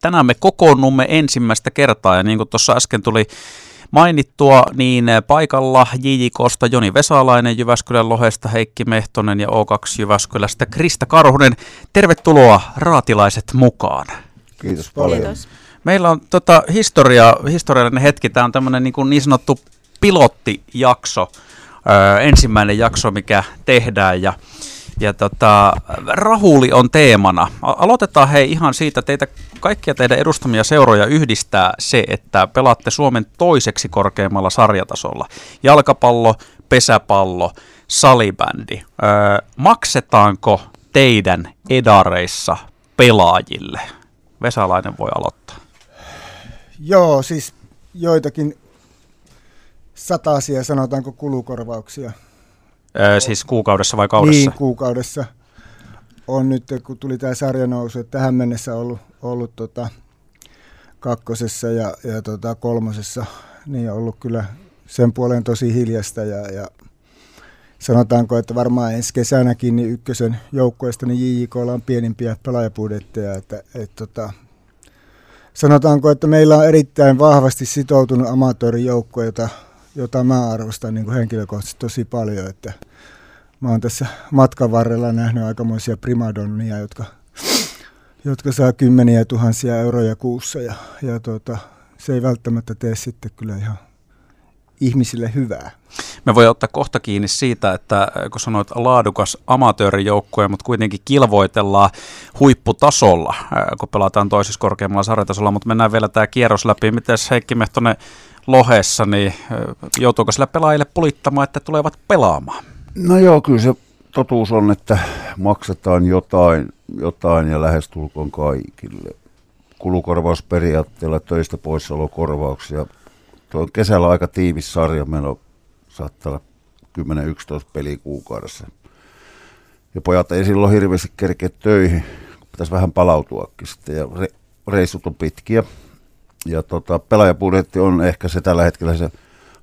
tänään me kokoonnumme ensimmäistä kertaa ja niin kuin tuossa äsken tuli mainittua, niin paikalla JJKsta Joni Vesalainen Jyväskylän Lohesta, Heikki Mehtonen ja O2 Jyväskylästä Krista Karhunen. Tervetuloa raatilaiset mukaan. Kiitos paljon. Kiitos. Meillä on tota, historia, historiallinen hetki. Tämä on tämmöinen niin, niin sanottu pilottijakso, öö, ensimmäinen jakso, mikä tehdään. Ja ja tota, Rahuli on teemana. Aloitetaan hei ihan siitä, teitä kaikkia teidän edustamia seuroja yhdistää se, että pelaatte Suomen toiseksi korkeimmalla sarjatasolla. Jalkapallo, pesäpallo, salibändi. Öö, maksetaanko teidän edareissa pelaajille? Vesalainen voi aloittaa. Joo, siis joitakin sataisia, sanotaanko kulukorvauksia Siis kuukaudessa vai kaudessa? Niin, kuukaudessa. On nyt, kun tuli tämä sarjanousu, että tähän mennessä ollut, ollut tota, kakkosessa ja, ja tota, kolmosessa, niin ollut kyllä sen puolen tosi hiljasta ja, ja sanotaanko, että varmaan ensi kesänäkin niin ykkösen joukkueesta niin JJKlla on pienimpiä pelaajapudetteja, että et, tota, sanotaanko, että meillä on erittäin vahvasti sitoutunut amatöörijoukkue, jota, jota mä arvostan niin kuin henkilökohtaisesti tosi paljon, että mä oon tässä matkan varrella nähnyt aikamoisia primadonnia, jotka, jotka saa kymmeniä tuhansia euroja kuussa ja, ja tuota, se ei välttämättä tee sitten kyllä ihan ihmisille hyvää. Me voi ottaa kohta kiinni siitä, että kun sanoit laadukas amatöörijoukkue, mutta kuitenkin kilvoitellaan huipputasolla, kun pelataan toisessa korkeammalla sarjatasolla, mutta mennään vielä tämä kierros läpi. Miten Heikki Mehtonen Lohessa, niin joutuuko sillä pelaajille pulittamaan, että tulevat pelaamaan? No joo, kyllä se totuus on, että maksetaan jotain, jotain ja lähestulkoon kaikille. Kulukorvausperiaatteella töistä poissaolokorvauksia. Tuo on kesällä aika tiivis sarja, meillä on, saattaa olla 10-11 peliä kuukaudessa. Ja pojat ei silloin hirveästi kerkeä töihin, pitäisi vähän palautuakin sitten. Ja re, reissut on pitkiä. Ja tota, pelaajapudjetti on ehkä se tällä hetkellä se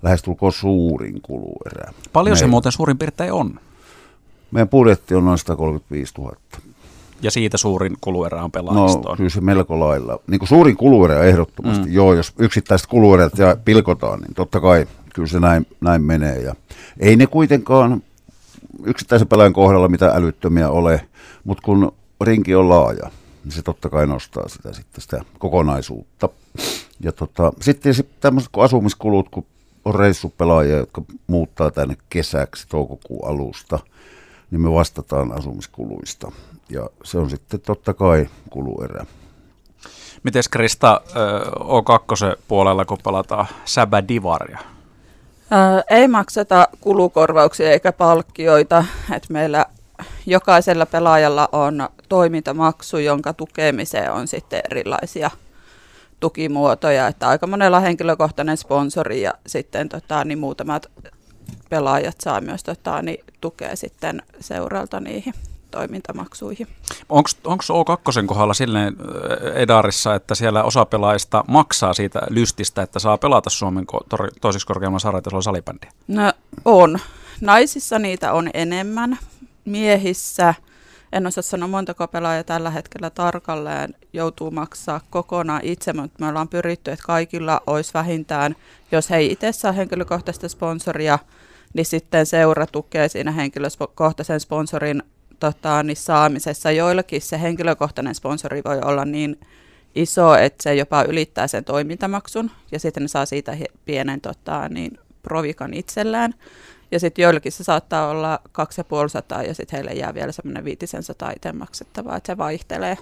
lähestulkoon suurin kuluerä. Paljon Meillä. se muuten suurin piirtein on? Meidän budjetti on noin 135 000. Ja siitä suurin kuluerä on pelaajistoon? No kyllä se melko lailla. Niin kuin suurin kuluerä ehdottomasti. Mm. Joo, jos yksittäiset kuluerät ja pilkotaan, niin totta kai kyllä se näin, näin menee. Ja ei ne kuitenkaan yksittäisen pelaajan kohdalla mitä älyttömiä ole, mutta kun rinki on laaja, niin se totta kai nostaa sitä, sitten sitä kokonaisuutta. Ja tota, sitten tämmöiset kuin asumiskulut, kun on reissupelaajia, jotka muuttaa tänne kesäksi toukokuun alusta, niin me vastataan asumiskuluista. Ja se on sitten totta kai kuluerä. Miten Krista O2 puolella, kun pelataan Säbä Divaria? ei makseta kulukorvauksia eikä palkkioita. Et meillä jokaisella pelaajalla on toimintamaksu, jonka tukemiseen on sitten erilaisia – tukimuotoja, että aika monella henkilökohtainen sponsori ja sitten tota, niin muutamat pelaajat saa myös tota, niin, tukea sitten seuralta niihin toimintamaksuihin. Onko O2 kohdalla silleen äh, Edarissa, että siellä osa pelaajista maksaa siitä lystistä, että saa pelata Suomen toisiksi korkeamman sarjatasolla salibändiä? No on. Naisissa niitä on enemmän. Miehissä – en osaa sanoa montako pelaajaa tällä hetkellä tarkalleen joutuu maksaa kokonaan itse, mutta me ollaan pyritty, että kaikilla olisi vähintään, jos he itse saa henkilökohtaista sponsoria, niin sitten seura tukee siinä henkilökohtaisen sponsorin tota, niin saamisessa. Joillakin se henkilökohtainen sponsori voi olla niin iso, että se jopa ylittää sen toimintamaksun, ja sitten ne saa siitä pienen tota, niin, provikan itsellään. Ja sitten joillekin se saattaa olla 2500 ja sitten heille jää vielä semmoinen 500 itse maksettavaa, että se vaihtelee,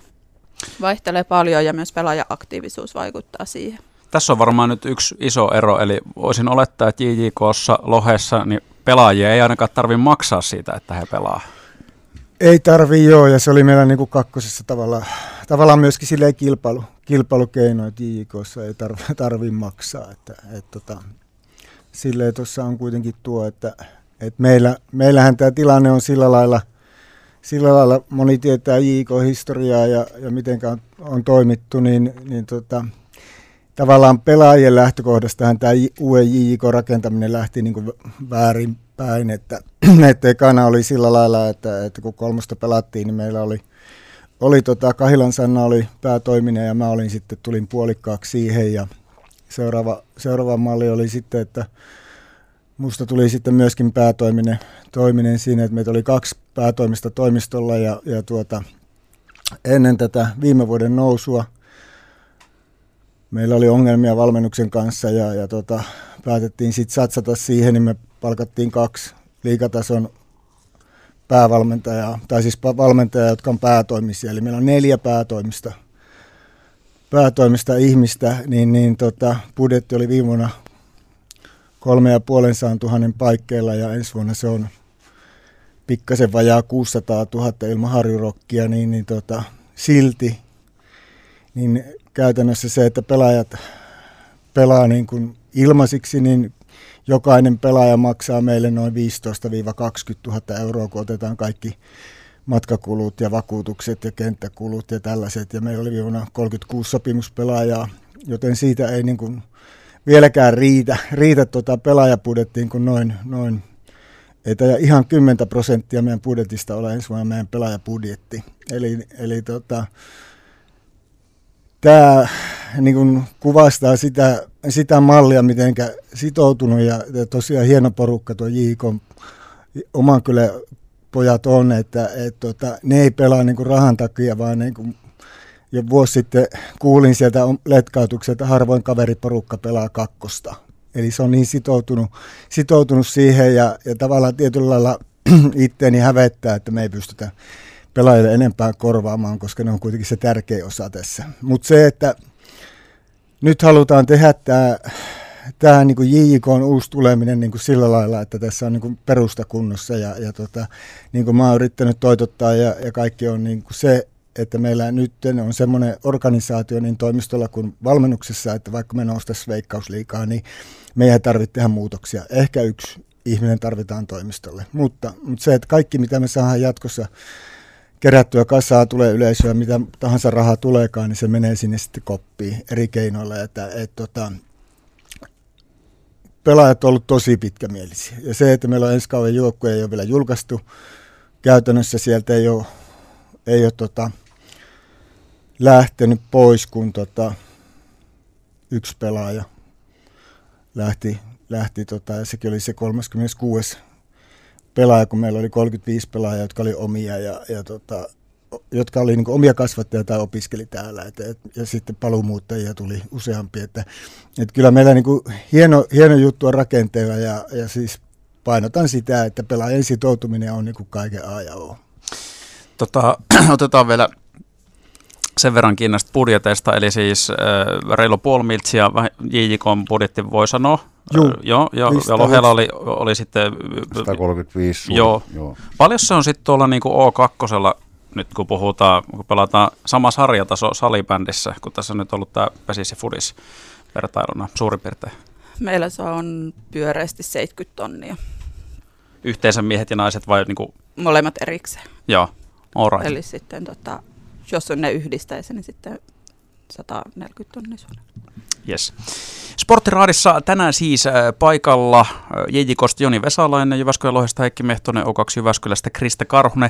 vaihtelee paljon ja myös pelaaja-aktiivisuus vaikuttaa siihen. Tässä on varmaan nyt yksi iso ero, eli voisin olettaa, että JJKssa, Lohessa, niin pelaajia ei ainakaan tarvitse maksaa siitä, että he pelaa. Ei tarvi joo, ja se oli meillä niin kuin kakkosessa tavallaan, tavallaan myöskin silleen kilpailu, kilpailukeino, että JJKssa ei tarvi, tarvi maksaa. Että, et, tota, silleen tuossa on kuitenkin tuo, että, että meillä, meillähän tämä tilanne on sillä lailla, sillä lailla moni tietää JK-historiaa ja, ja miten on, on toimittu, niin, niin tota, tavallaan pelaajien lähtökohdastahan tämä uuden JK-rakentaminen lähti niin kuin väärin päin, että, että ekana oli sillä lailla, että, että kun kolmosta pelattiin, niin meillä oli, oli tota, Kahilan Sanna oli päätoiminen ja mä olin sitten, tulin puolikkaaksi siihen ja seuraava, seuraava malli oli sitten, että musta tuli sitten myöskin päätoiminen toiminen siinä, että meitä oli kaksi päätoimista toimistolla ja, ja tuota, ennen tätä viime vuoden nousua meillä oli ongelmia valmennuksen kanssa ja, ja tota, päätettiin sitten satsata siihen, niin me palkattiin kaksi liikatason päävalmentajaa, tai siis valmentajaa, jotka on päätoimisia. Eli meillä on neljä päätoimista, päätoimista ihmistä, niin, niin tota, budjetti oli viime vuonna kolme ja puolen tuhannen paikkeilla ja ensi vuonna se on pikkasen vajaa 600 000 ilman harjurokkia, niin, niin tota, silti niin käytännössä se, että pelaajat pelaa niin kuin ilmaisiksi, niin jokainen pelaaja maksaa meille noin 15-20 000 euroa, kun otetaan kaikki matkakulut ja vakuutukset ja kenttäkulut ja tällaiset. Ja meillä oli vuonna 36 sopimuspelaajaa, joten siitä ei niin kuin vieläkään riitä, riitä tuota pelaajapudettiin kuin noin, noin ei tämä ihan 10 prosenttia meidän budjetista ole ensi vuonna meidän pelaajapudjetti. Eli, eli tota, tämä niin kuin kuvastaa sitä, sitä mallia, miten sitoutunut ja, ja tosiaan hieno porukka tuo JK oman kyllä pojat on, että et, tota, ne ei pelaa niin kuin rahan takia, vaan niin kuin jo vuosi sitten kuulin sieltä letkautukselta, että harvoin kaveriporukka pelaa kakkosta. Eli se on niin sitoutunut, sitoutunut siihen ja, ja tavallaan tietyllä lailla itteeni hävettää, että me ei pystytä pelaajille enempää korvaamaan, koska ne on kuitenkin se tärkeä osa tässä. Mutta se, että nyt halutaan tehdä tämä tämä niin JJK on uusi tuleminen niin kuin sillä lailla, että tässä on niin kuin perusta kunnossa ja, ja tota, niin kuin mä oon yrittänyt toitottaa ja, ja kaikki on niin kuin se, että meillä nyt on semmoinen organisaatio niin toimistolla kuin valmennuksessa, että vaikka me noustaisiin veikkausliikaa, niin meidän ei tarvitse tehdä muutoksia. Ehkä yksi ihminen tarvitaan toimistolle, mutta, mutta se, että kaikki mitä me saadaan jatkossa kerättyä kassaa, tulee yleisöä, mitä tahansa rahaa tuleekaan, niin se menee sinne sitten koppiin eri keinoilla. Että, et, tota, pelaajat on ollut tosi pitkämielisiä. Ja se, että meillä on ensi kauden joukkue, ei ole vielä julkaistu. Käytännössä sieltä ei ole, ei ole tota, lähtenyt pois, kun tota, yksi pelaaja lähti, lähti tota, ja sekin oli se 36 pelaaja, kun meillä oli 35 pelaajaa, jotka oli omia ja, ja tota, jotka oli niin omia kasvattajia tai opiskeli täällä. Et, et, ja sitten paluumuuttajia tuli useampi. Että, et kyllä meillä niin kuin hieno, hieno juttu on rakenteella ja, ja siis painotan sitä, että pelaajien sitoutuminen on niin kuin kaiken A ja O. Tota, otetaan vielä sen verran näistä budjeteista, eli siis äh, reilu puoli miltsiä JJK budjetti voi sanoa. Joo, äh, joo, ja, ja Lohella oli, oli sitten... 135 joo. joo. Paljon se on sitten tuolla niinku O2, nyt kun puhutaan, kun pelataan sama sarjataso salibändissä, kun tässä on nyt ollut tämä Pesis ja Fudis vertailuna suurin piirtein? Meillä se on pyöreästi 70 tonnia. Yhteensä miehet ja naiset vai niin kuin... Molemmat erikseen. Joo, all right. Eli sitten tota, jos ne yhdistäisi, niin sitten 140 tonnia Yes. Sporttiraadissa tänään siis äh, paikalla äh, Jejikosta Joni Vesalainen, Jyväskylän Lohesta Heikki Mehtonen, O2 Jyväskylästä Krista Karhunen.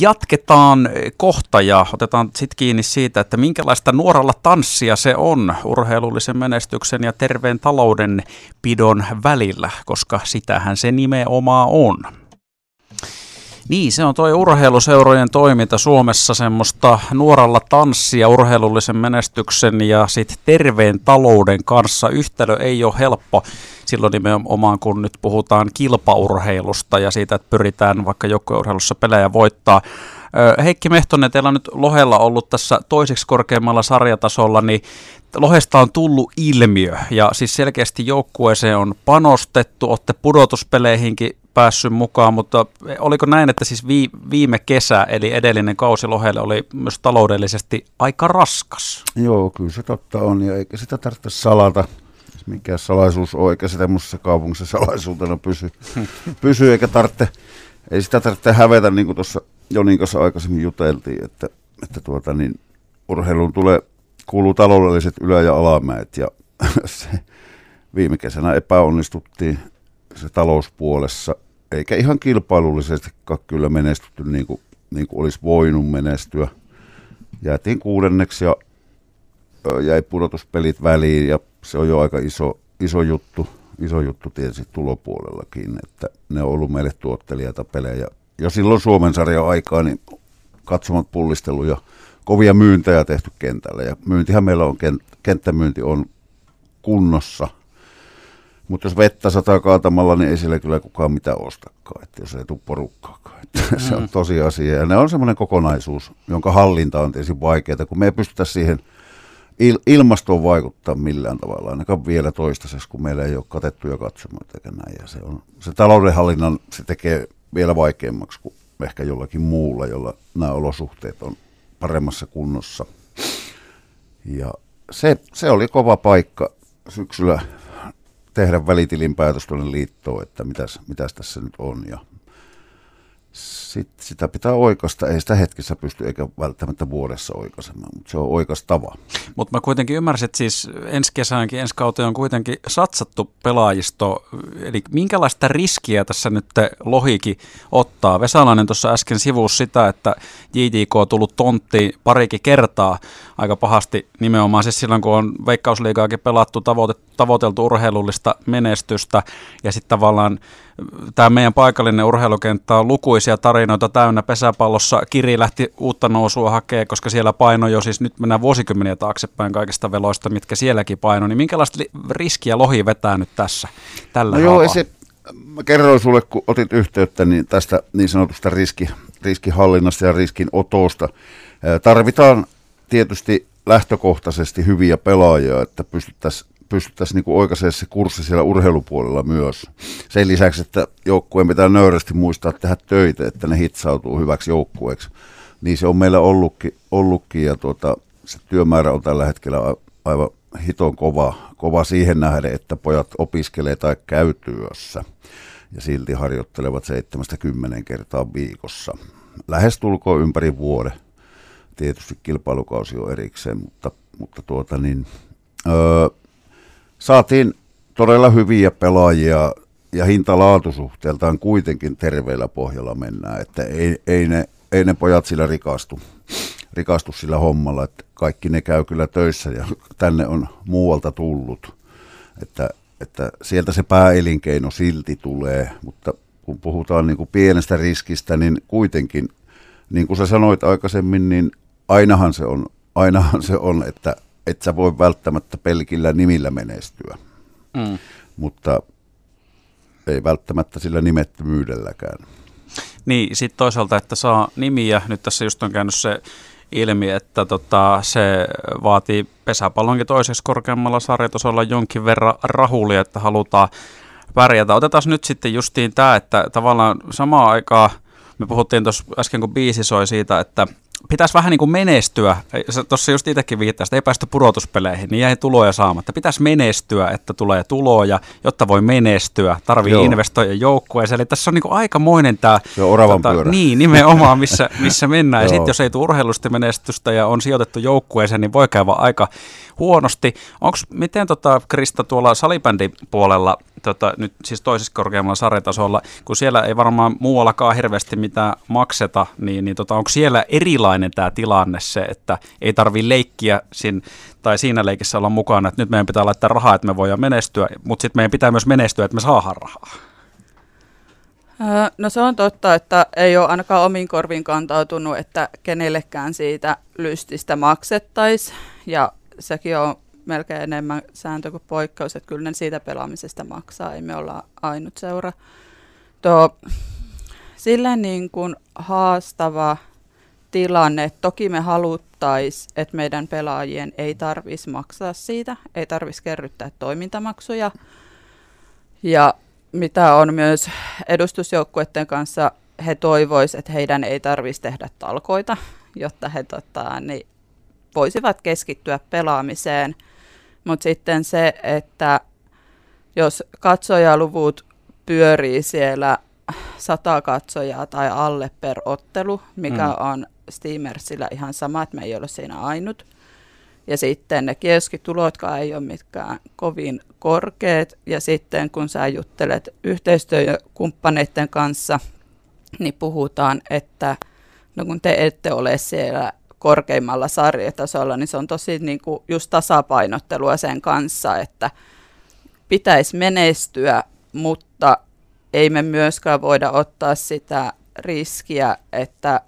Jatketaan äh, kohta ja otetaan sitten kiinni siitä, että minkälaista nuoralla tanssia se on urheilullisen menestyksen ja terveen talouden pidon välillä, koska sitähän se nimenomaan on. Niin, se on tuo urheiluseurojen toiminta Suomessa semmoista nuoralla tanssia urheilullisen menestyksen ja sitten terveen talouden kanssa. Yhtälö ei ole helppo silloin nimenomaan, kun nyt puhutaan kilpaurheilusta ja siitä, että pyritään vaikka joukkueurheilussa pelejä voittaa. Heikki Mehtonen, teillä on nyt Lohella ollut tässä toiseksi korkeimmalla sarjatasolla, niin Lohesta on tullut ilmiö ja siis selkeästi joukkueeseen on panostettu, olette pudotuspeleihinkin päässyt mukaan, mutta oliko näin, että siis viime kesä, eli edellinen kausi Lohelle oli myös taloudellisesti aika raskas? Joo, kyllä se totta on, ja eikä sitä tarvitse salata. Mikä salaisuus on, eikä sitä musta kaupungissa salaisuutena pysy, pysy eikä tarvitse, ei sitä tarvitse hävetä, niin kuin tuossa Jonin kanssa aikaisemmin juteltiin, että, että tuota, niin urheiluun tulee, kuuluu taloudelliset ylä- ja alamäet, ja se, viime kesänä epäonnistuttiin se talouspuolessa, eikä ihan kilpailullisesti kyllä menestytty niin kuin, niin kuin olisi voinut menestyä. jäätiin kuudenneksi ja jäi pudotuspelit väliin ja se on jo aika iso, iso juttu, iso juttu tietysti tulopuolellakin, että ne on ollut meille tuottelijata pelejä. Jo silloin Suomen sarjan aikaa niin katsomat pullistelu ja kovia myyntejä tehty kentällä. Ja myyntihän meillä on, kenttämyynti on kunnossa. Mutta jos vettä sataa kaatamalla, niin ei sillä kyllä kukaan mitään ostakaan, että jos ei tule porukkaakaan. Että mm. Se on tosiasia. Ja ne on semmoinen kokonaisuus, jonka hallinta on tietysti vaikeaa, kun me ei pystytä siihen il- ilmastoon vaikuttaa millään tavalla, ainakaan vielä toistaiseksi, kun meillä ei ole katettuja katsomoita eikä näin. Ja se, on, se taloudenhallinnan se tekee vielä vaikeammaksi kuin ehkä jollakin muulla, jolla nämä olosuhteet on paremmassa kunnossa. Ja se, se oli kova paikka syksyllä tehdä välitilinpäätös tuonne liittoon, että mitäs, mitäs tässä nyt on. Ja sit, sitä pitää oikasta. Ei sitä hetkessä pysty eikä välttämättä vuodessa oikaisemaan, mutta se on oikastava. Mutta mä kuitenkin ymmärsin, että siis ensi kesänkin, ensi kauteen on kuitenkin satsattu pelaajisto. Eli minkälaista riskiä tässä nyt Lohikin ottaa? Vesalainen tuossa äsken sivuus sitä, että JJK on tullut tonttiin parikin kertaa aika pahasti nimenomaan siis silloin, kun on Veikkausliigaakin pelattu, tavoite, tavoiteltu urheilullista menestystä ja sitten tavallaan tämä meidän paikallinen urheilukenttä on lukuisia tarinoita täynnä pesäpallossa. Kiri lähti uutta nousua hakemaan, koska siellä paino jo, siis nyt mennään vuosikymmeniä taaksepäin kaikista veloista, mitkä sielläkin paino. Niin minkälaista riskiä lohi vetää nyt tässä tällä no joo, se, mä kerroin sulle, kun otit yhteyttä niin tästä niin sanotusta riski, riskihallinnasta ja riskin otosta. Tarvitaan tietysti lähtökohtaisesti hyviä pelaajia, että pystyttäisiin pystyttäisiin niin oikaisemaan se kurssi siellä urheilupuolella myös. Sen lisäksi, että joukkueen pitää nöyrästi muistaa tehdä töitä, että ne hitsautuu hyväksi joukkueeksi. Niin se on meillä ollutkin, ollutkin ja tuota, se työmäärä on tällä hetkellä aivan hiton kova, kova siihen nähden, että pojat opiskelee tai käy työssä ja silti harjoittelevat 70 kertaa viikossa. Lähestulkoon ympäri vuoden. Tietysti kilpailukausi on erikseen, mutta, mutta tuota niin, öö, saatiin todella hyviä pelaajia ja hinta-laatusuhteeltaan kuitenkin terveellä pohjalla mennään, että ei, ei, ne, ei ne pojat sillä rikastu, rikastu sillä hommalla, että kaikki ne käy kyllä töissä ja tänne on muualta tullut, että, että sieltä se pääelinkeino silti tulee, mutta kun puhutaan niin kuin pienestä riskistä, niin kuitenkin, niin kuin sä sanoit aikaisemmin, niin ainahan se on, ainahan se on että et sä voi välttämättä pelkillä nimillä menestyä, mm. mutta ei välttämättä sillä nimettömyydelläkään. Niin, sitten toisaalta, että saa nimiä, nyt tässä just on käynyt se ilmi, että tota, se vaatii pesäpallonkin toiseksi korkeammalla sarjatasolla jonkin verran rahulia, että halutaan pärjätä. Otetaan nyt sitten justiin tämä, että tavallaan samaan aikaan, me puhuttiin tuossa äsken kun biisi soi siitä, että pitäisi vähän niin kuin menestyä. Tuossa just itsekin viittasit, että ei päästy pudotuspeleihin, niin jäi tuloja saamatta. Pitäisi menestyä, että tulee tuloja, jotta voi menestyä. Tarvii Joo. investoida joukkueeseen. Eli tässä on niin kuin aikamoinen tämä... Joo, oravan tota, Niin, nimenomaan, missä, missä mennään. ja sitten jos ei tule urheilusta menestystä ja on sijoitettu joukkueeseen, niin voi käydä aika huonosti. Onko, miten tota, Krista tuolla salibändin puolella, tota, nyt siis toisessa korkeammalla sarjatasolla, kun siellä ei varmaan muuallakaan hirveästi mitään makseta, niin, niin tota, onko siellä erilainen tämä tilanne se, että ei tarvi leikkiä sin, tai siinä leikissä olla mukana, että nyt meidän pitää laittaa rahaa, että me voidaan menestyä, mutta sitten meidän pitää myös menestyä, että me saadaan rahaa. No se on totta, että ei ole ainakaan omin korviin kantautunut, että kenellekään siitä lystistä maksettaisiin. Ja sekin on melkein enemmän sääntö kuin poikkeus, että kyllä ne siitä pelaamisesta maksaa, ei me olla ainut seura. Tuo, silleen niin kuin haastava tilanne, että toki me haluttaisiin, että meidän pelaajien ei tarvitsisi maksaa siitä, ei tarvitsisi kerryttää toimintamaksuja. Ja mitä on myös edustusjoukkueiden kanssa, he toivoisivat, että heidän ei tarvitsisi tehdä talkoita, jotta he tota, niin voisivat keskittyä pelaamiseen. Mutta sitten se, että jos katsojaluvut pyörii siellä sata katsojaa tai alle per ottelu, mikä mm. on Steamersillä ihan sama, että me ei ole siinä ainut. Ja sitten ne kioskitulotkaan ei ole mitkään kovin korkeat. Ja sitten kun sä juttelet yhteistyökumppaneiden kanssa, niin puhutaan, että no kun te ette ole siellä korkeimmalla sarjatasolla, niin se on tosi niin kuin just tasapainottelua sen kanssa, että pitäisi menestyä, mutta ei me myöskään voida ottaa sitä riskiä, että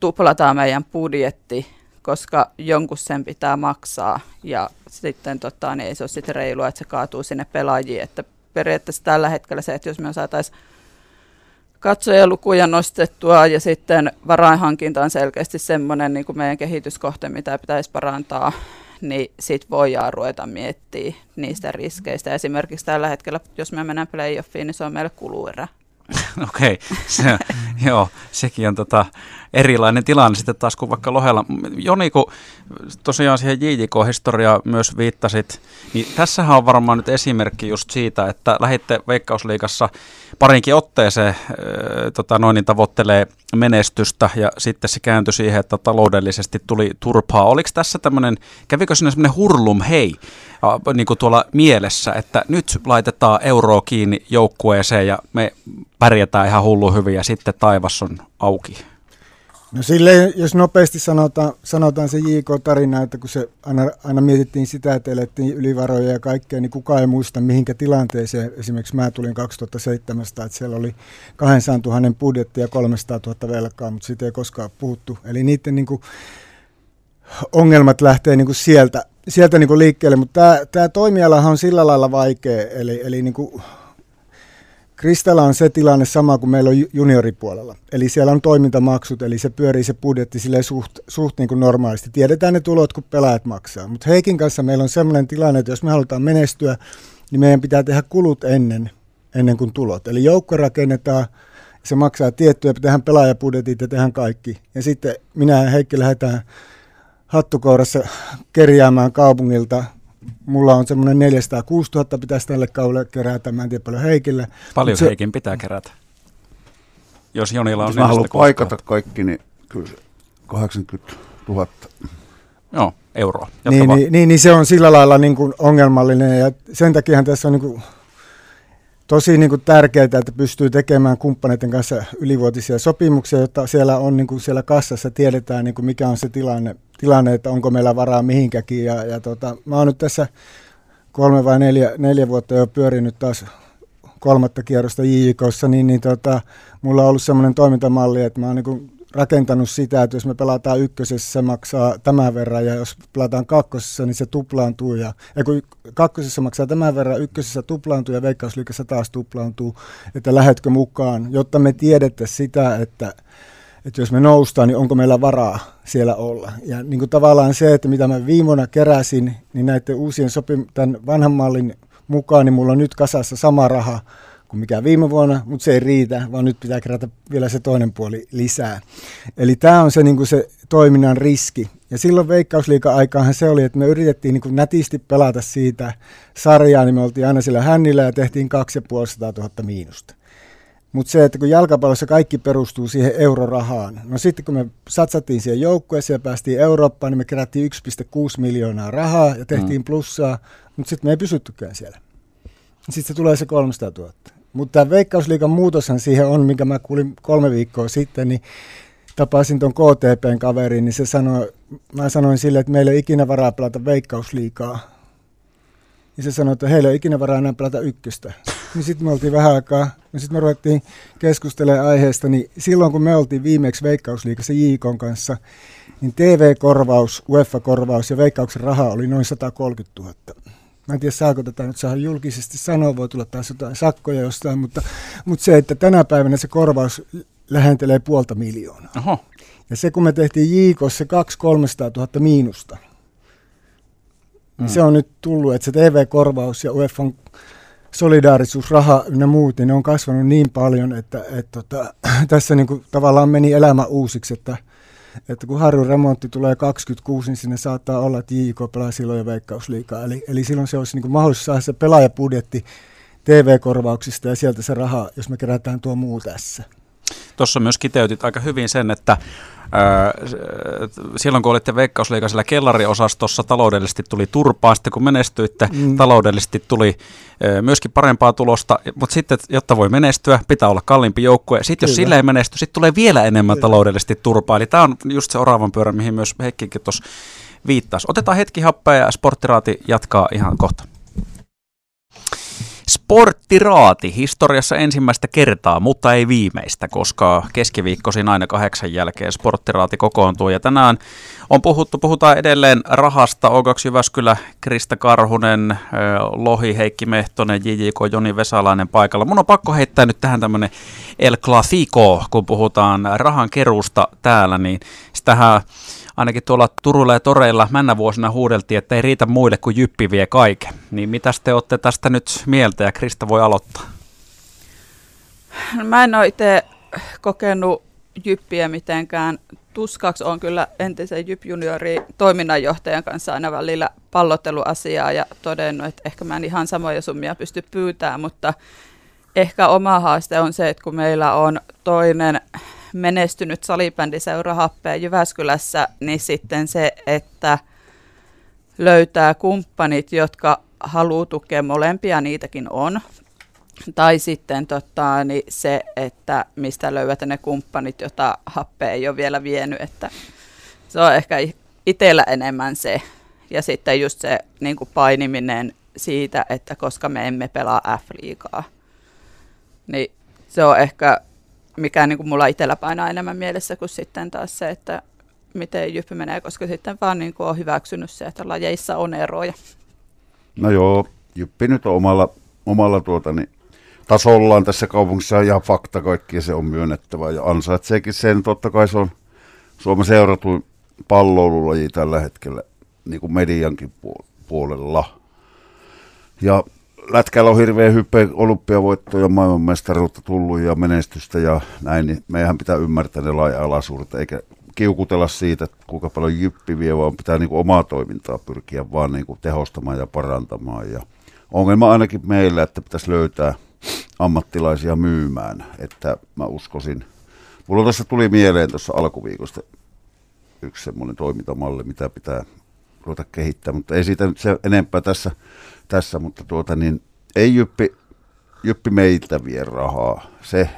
tuplataan meidän budjetti, koska jonkun sen pitää maksaa ja sitten tota, niin ei se ole sitten reilua, että se kaatuu sinne pelaajiin. Että periaatteessa tällä hetkellä se, että jos me saataisiin katsojalukuja nostettua ja sitten varainhankinta on selkeästi semmoinen niin kuin meidän kehityskohte, mitä pitäisi parantaa, niin sitten voidaan ruveta miettimään niistä riskeistä. Esimerkiksi tällä hetkellä, jos me mennään playoffiin, niin se on meille kuluerä. Okei, se, joo, sekin on tota erilainen tilanne sitten taas kuin vaikka Lohella. Joni, kun tosiaan siihen JJK-historiaa myös viittasit, niin tässähän on varmaan nyt esimerkki just siitä, että lähitte Veikkausliigassa parinkin otteeseen äh, tota noin, niin tavoittelee menestystä ja sitten se kääntyi siihen, että taloudellisesti tuli turpaa. Oliko tässä tämmöinen, kävikö sinne semmoinen hurlum hei niin kuin tuolla mielessä, että nyt laitetaan euroa kiinni joukkueeseen ja me pärjätään ihan hullu hyvin ja sitten taivas on auki? No silleen, jos nopeasti sanotaan, sanotaan se JK-tarina, että kun se aina, aina mietittiin sitä, että elettiin ylivaroja ja kaikkea, niin kukaan ei muista mihinkä tilanteeseen. Esimerkiksi mä tulin 2017, että siellä oli 200 000 budjetti ja 300 000 velkaa, mutta siitä ei koskaan puhuttu. Eli niiden niin kuin, ongelmat lähtee niin kuin sieltä, sieltä niin kuin liikkeelle, mutta tämä, tämä toimialahan on sillä lailla vaikea, eli, eli niin kuin Kristalla on se tilanne sama kuin meillä on junioripuolella. Eli siellä on toimintamaksut, eli se pyörii se budjetti sille suht, suht niin kuin normaalisti. Tiedetään ne tulot, kun pelaajat maksaa. Mutta Heikin kanssa meillä on sellainen tilanne, että jos me halutaan menestyä, niin meidän pitää tehdä kulut ennen, ennen kuin tulot. Eli joukko rakennetaan, se maksaa tiettyjä, tehdään pelaajapudjetit ja tehdään kaikki. Ja sitten minä ja Heikki lähdetään hattukourassa kerjäämään kaupungilta mulla on semmoinen 406 000 pitäisi tälle kaudelle kerätä, mä en tiedä paljon Heikille. Paljon se, Heikin pitää kerätä, jos Jonilla on Jos mä haluan paikata kaikki, niin kyllä se 80 000. Joo, euroa. niin, niin, niin, niin, se on sillä lailla niin kuin ongelmallinen ja sen takia tässä on niin kuin tosi niin kuin tärkeää, että pystyy tekemään kumppaneiden kanssa ylivuotisia sopimuksia, jotta siellä on niin kuin siellä kassassa tiedetään, niin kuin mikä on se tilanne, tilanne, että onko meillä varaa mihinkäkin. Ja, ja tota, mä oon nyt tässä kolme vai neljä, neljä vuotta jo pyörinyt taas kolmatta kierrosta JIKossa, niin, niin tota, mulla on ollut semmoinen toimintamalli, että mä oon niin rakentanut sitä, että jos me pelataan ykkösessä, se maksaa tämän verran, ja jos pelataan kakkosessa, niin se tuplaantuu, ja, ja kun kakkosessa maksaa tämän verran, ykkösessä tuplaantuu, ja veikkausliikassa taas tuplaantuu, että lähetkö mukaan, jotta me tiedettäisiin sitä, että, että jos me noustaan, niin onko meillä varaa siellä olla. Ja niin kuin tavallaan se, että mitä mä viimona keräsin, niin näiden uusien sopim- tämän vanhan mallin mukaan, niin mulla on nyt kasassa sama raha, kuin mikä viime vuonna, mutta se ei riitä, vaan nyt pitää kerätä vielä se toinen puoli lisää. Eli tämä on se, niin kuin se toiminnan riski. Ja silloin veikkausliika-aikaanhan se oli, että me yritettiin niin kuin nätisti pelata siitä sarjaa, niin me oltiin aina sillä hännillä ja tehtiin 2500 000 miinusta. Mutta se, että kun jalkapallossa kaikki perustuu siihen eurorahaan, no sitten kun me satsattiin siihen joukkueeseen ja päästiin Eurooppaan, niin me kerättiin 1,6 miljoonaa rahaa ja tehtiin mm. plussaa, mutta sitten me ei pysyttykään siellä. Sitten se tulee se 300 000. Mutta tämä Veikkausliikan muutoshan siihen on, minkä mä kuulin kolme viikkoa sitten, niin tapasin tuon KTPn kaverin, niin se sanoi, mä sanoin sille, että meillä ei ikinä varaa pelata Veikkausliikaa. Ja se sanoi, että heillä ei ikinä varaa enää pelata ykköstä. Niin sitten me oltiin vähän aikaa, ja sitten me ruvettiin keskustelemaan aiheesta, niin silloin kun me oltiin viimeksi Veikkausliikassa JIKon kanssa, niin TV-korvaus, UEFA-korvaus ja Veikkauksen raha oli noin 130 000. Mä en tiedä, saako tätä nyt saada julkisesti sanoa, voi tulla taas jotain sakkoja jostain, mutta, mutta se, että tänä päivänä se korvaus lähentelee puolta miljoonaa. Oho. Ja se, kun me tehtiin JKssa 200 000 miinusta, niin mm. se on nyt tullut, että se TV-korvaus ja UEFan solidaarisuusraha ja muut, niin ne on kasvanut niin paljon, että, että, että tässä niin kuin tavallaan meni elämä uusiksi, että – että kun Harjun remontti tulee 26, niin sinne saattaa olla, että JIK pelaa silloin jo veikkausliikaa. Eli, eli silloin se olisi niin kuin mahdollisuus saada se pelaajapudjetti TV-korvauksista ja sieltä se raha, jos me kerätään tuo muu tässä. Tuossa myös kiteytit aika hyvin sen, että silloin kun olitte Veikkausliiga kellariosastossa, taloudellisesti tuli turpaa, sitten kun menestyitte, mm. taloudellisesti tuli myöskin parempaa tulosta, mutta sitten, jotta voi menestyä, pitää olla kalliimpi joukkue. Sitten jos sillä ei menesty, sitten tulee vielä enemmän Kyllä. taloudellisesti turpaa. Eli tämä on just se oravan pyörä, mihin myös Heikkikin tuossa viittasi. Otetaan hetki happea ja sporttiraati jatkaa ihan kohta. Sporttiraati historiassa ensimmäistä kertaa, mutta ei viimeistä, koska keskiviikkoisin aina kahdeksan jälkeen Sporttiraati kokoontuu. Ja tänään on puhuttu, puhutaan edelleen rahasta. O2 Jyväskylä, Krista Karhunen, Lohi, Heikki Mehtonen, JJK, Joni Vesalainen paikalla. Mun on pakko heittää nyt tähän tämmönen El Clasico, kun puhutaan rahan keruusta täällä, niin sitähän ainakin tuolla Turulla ja Toreilla männä vuosina huudeltiin, että ei riitä muille kuin Jyppi vie kaiken. Niin mitä te olette tästä nyt mieltä ja Krista voi aloittaa? Mä en ole itse kokenut Jyppiä mitenkään tuskaksi. on kyllä entisen Jyp Juniori toiminnanjohtajan kanssa aina välillä pallotteluasiaa ja todennut, että ehkä mä en ihan samoja summia pysty pyytämään, mutta ehkä oma haaste on se, että kun meillä on toinen menestynyt salibändiseura Happea Jyväskylässä, niin sitten se, että löytää kumppanit, jotka haluaa tukea molempia, niitäkin on. Tai sitten tota, niin se, että mistä löydät ne kumppanit, jota Happe ei ole vielä vienyt. Että se on ehkä itsellä enemmän se. Ja sitten just se niin kuin painiminen siitä, että koska me emme pelaa F-liigaa. Niin se on ehkä mikä niin kuin mulla itsellä painaa enemmän mielessä kuin sitten taas se, että miten Jyppi menee, koska sitten vaan niin kuin on hyväksynyt se, että lajeissa on eroja. No joo, Jyppi nyt on omalla, omalla tuota, niin, tasollaan tässä kaupungissa ihan fakta kaikki ja se on myönnettävä ja ansaitseekin sen. Totta kai se on Suomen seuratuin palloilulaji tällä hetkellä niin kuin mediankin puolella. Ja lätkällä on hirveän hyppe olympiavoittoja, maailmanmestaruutta tullut ja menestystä ja näin, niin meidän pitää ymmärtää ne laaja-alaisuudet, eikä kiukutella siitä, että kuinka paljon jyppi vie, vaan pitää niin kuin omaa toimintaa pyrkiä vaan niin kuin tehostamaan ja parantamaan. Ja ongelma ainakin meillä, että pitäisi löytää ammattilaisia myymään, että mä uskoisin. Mulla tuossa tuli mieleen tuossa alkuviikosta yksi semmoinen toimintamalli, mitä pitää ruveta kehittämään, mutta ei siitä nyt se enempää tässä tässä, mutta tuota niin, ei Jyppi, Jyppi meiltä vie rahaa. Se,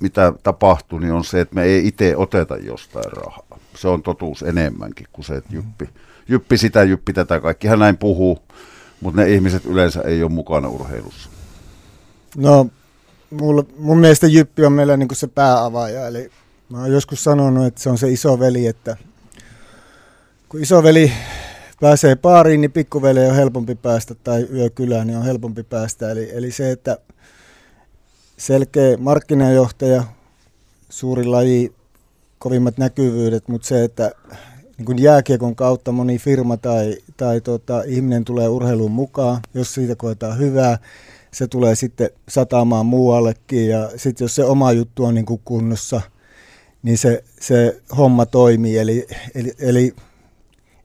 mitä tapahtuu, niin on se, että me ei itse oteta jostain rahaa. Se on totuus enemmänkin kuin se, että Jyppi, Jyppi sitä, Jyppi tätä, kaikkihan näin puhuu, mutta ne ihmiset yleensä ei ole mukana urheilussa. No, mulla, mun mielestä Jyppi on meillä niin se pääavaaja, eli mä oon joskus sanonut, että se on se iso veli, että kun iso veli pääsee baariin, niin pikkuveli on helpompi päästä, tai yökylään niin on helpompi päästä. Eli, eli se, että selkeä markkinajohtaja, suuri laji, kovimmat näkyvyydet, mutta se, että niin jääkiekon kautta moni firma tai, tai tota, ihminen tulee urheiluun mukaan, jos siitä koetaan hyvää, se tulee sitten sataamaan muuallekin ja sitten jos se oma juttu on niin kuin kunnossa, niin se, se homma toimii. Eli, eli, eli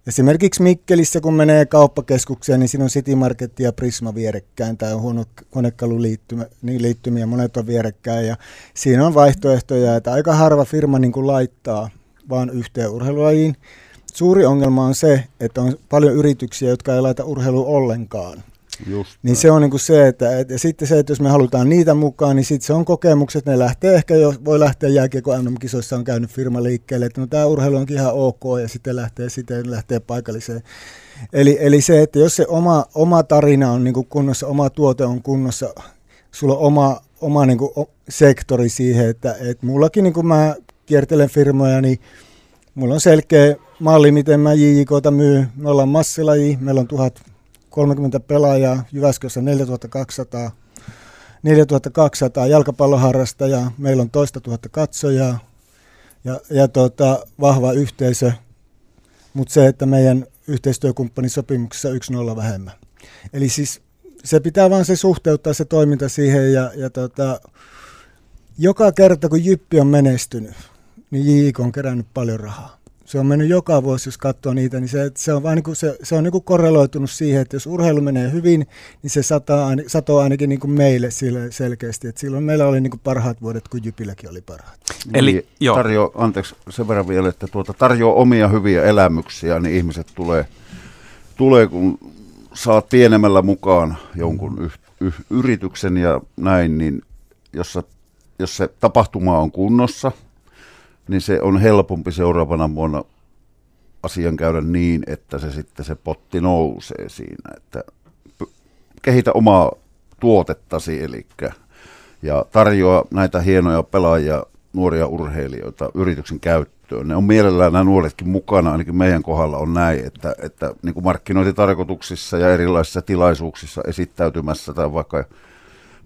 Esimerkiksi Mikkelissä, kun menee kauppakeskukseen, niin siinä on City Market ja Prisma vierekkäin, tai huono konekaluliittymiä, niin liittymiä, monet on vierekkäin, ja siinä on vaihtoehtoja, että aika harva firma niin kuin laittaa vaan yhteen urheilulajiin. Suuri ongelma on se, että on paljon yrityksiä, jotka ei laita urheilu ollenkaan. Just niin se on niin kuin se, että et, ja sitten se, että jos me halutaan niitä mukaan, niin sitten se on kokemukset, ne lähtee ehkä jo, voi lähteä jääkiekko MM-kisoissa on käynyt firma liikkeelle, että no tämä urheilu onkin ihan ok ja sitten lähtee, sitten lähtee paikalliseen. Eli, eli se, että jos se oma, oma tarina on niin kuin kunnossa, oma tuote on kunnossa, sulla on oma, oma niin kuin sektori siihen, että, että mullakin niin kuin mä kiertelen firmoja, niin mulla on selkeä malli, miten mä JJKta myy. Me ollaan massilaji, meillä on tuhat 30 pelaajaa, Jyväskylässä 4200, 4200 jalkapalloharrastajaa, meillä on toista tuhatta katsojaa ja, ja tota, vahva yhteisö, mutta se, että meidän yhteistyökumppanisopimuksessa yksi nolla vähemmän. Eli siis se pitää vaan se suhteuttaa se toiminta siihen ja, ja tota, joka kerta kun Jyppi on menestynyt, niin JIK on kerännyt paljon rahaa. Se on mennyt joka vuosi, jos katsoo niitä, niin se, se on, vaan niin kuin, se, se on niin kuin korreloitunut siihen, että jos urheilu menee hyvin, niin se sataa, satoo ainakin niin kuin meille sille selkeästi. että silloin meillä oli niin kuin parhaat vuodet, kun Jypilläkin oli parhaat. Eli, niin, joo. tarjoaa, anteeksi sen verran vielä, että tuota, tarjoaa omia hyviä elämyksiä, niin ihmiset tulee, tulee kun saat pienemmällä mukaan jonkun yh, yh, yrityksen ja näin, niin jos, jos se tapahtuma on kunnossa, niin se on helpompi seuraavana vuonna asian käydä niin, että se sitten se potti nousee siinä, että kehitä omaa tuotettasi, eli ja tarjoa näitä hienoja pelaajia, nuoria urheilijoita yrityksen käyttöön. Ne on mielellään nämä nuoretkin mukana, ainakin meidän kohdalla on näin, että, että niin kuin markkinointitarkoituksissa ja erilaisissa tilaisuuksissa esittäytymässä tai vaikka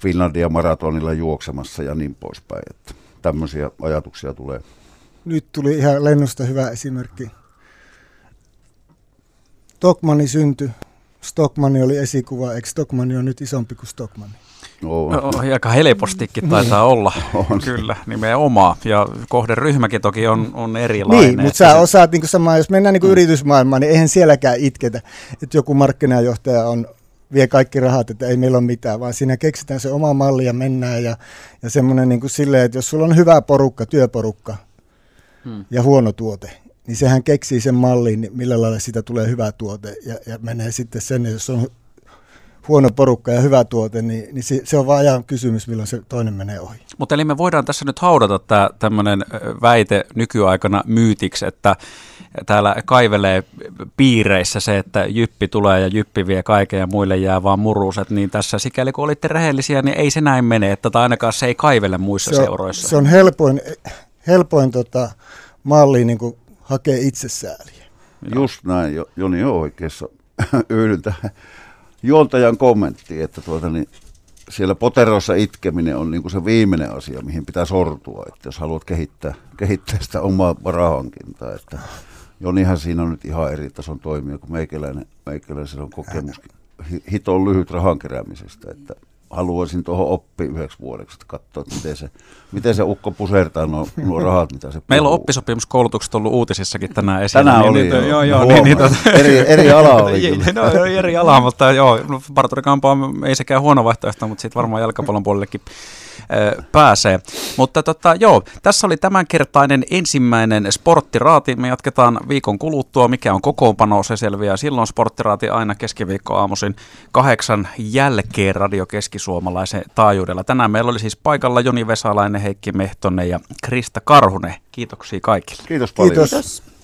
Finlandia maratonilla juoksemassa ja niin poispäin. Että tämmöisiä ajatuksia tulee. Nyt tuli ihan lennosta hyvä esimerkki. Stockmanni syntyi. Stockmanni oli esikuva. Eikö Stockmanni on nyt isompi kuin Stockmanni? On. No, aika helpostikin taitaa olla, on. kyllä, nimenomaan. Ja kohderyhmäkin toki on, on erilainen. Niin, mutta sä se... osaat niin samaa, jos mennään niin mm. yritysmaailmaan, niin eihän sielläkään itketä, että joku markkinajohtaja on vie kaikki rahat, että ei meillä ole mitään, vaan siinä keksitään se oma malli ja mennään ja, ja semmoinen niin kuin silleen, että jos sulla on hyvä porukka, työporukka hmm. ja huono tuote, niin sehän keksii sen mallin, millä lailla siitä tulee hyvä tuote ja, ja menee sitten sen, jos on huono porukka ja hyvä tuote, niin, niin se, se on vaan ajan kysymys, milloin se toinen menee ohi. Mutta eli me voidaan tässä nyt haudata tämä tämmöinen väite nykyaikana myytiksi, että täällä kaivelee piireissä se, että jyppi tulee ja jyppi vie kaiken ja muille jää vaan muruset, niin tässä sikäli kun olitte rehellisiä, niin ei se näin mene, että tai ainakaan se ei kaivele muissa se on, seuroissa. Se on helpoin, helpoin tota, malli niin kuin hakee itsesääliä. Just näin, Joni on oikeassa. Yhdyn tähän juontajan kommentti, että tuota, niin siellä poterossa itkeminen on niin kuin se viimeinen asia, mihin pitää sortua, että jos haluat kehittää, kehittää sitä omaa varahankintaa. Että Jonihan siinä on nyt ihan eri tason toimija kuin meikäläinen, meikäläinen on kokemuskin hiton lyhyt rahan keräämisestä, että haluaisin tuohon oppi yhdeksi vuodeksi, että katsoa, että miten se, miten se ukko pusertaa nuo, nuo rahat, mitä se puhuu. Meillä on oppisopimuskoulutukset ollut uutisissakin tänään esillä. Tänään niin, oli, niin, joo. joo, joo niin, niin, eri, eri ala oli kyllä. no, eri ala, mutta joo, no, parturikampa ei sekään huono vaihtoehto, mutta sitten varmaan jalkapallon puolellekin pääsee. Mutta tota, joo, tässä oli tämänkertainen ensimmäinen sporttiraati. Me jatketaan viikon kuluttua. Mikä on kokoonpano, se selviää silloin sporttiraati aina keskiviikko aamuisin kahdeksan jälkeen Radio Keskisuomalaisen taajuudella. Tänään meillä oli siis paikalla Joni Vesalainen, Heikki Mehtonen ja Krista Karhunen. Kiitoksia kaikille. Kiitos paljon. Kiitos.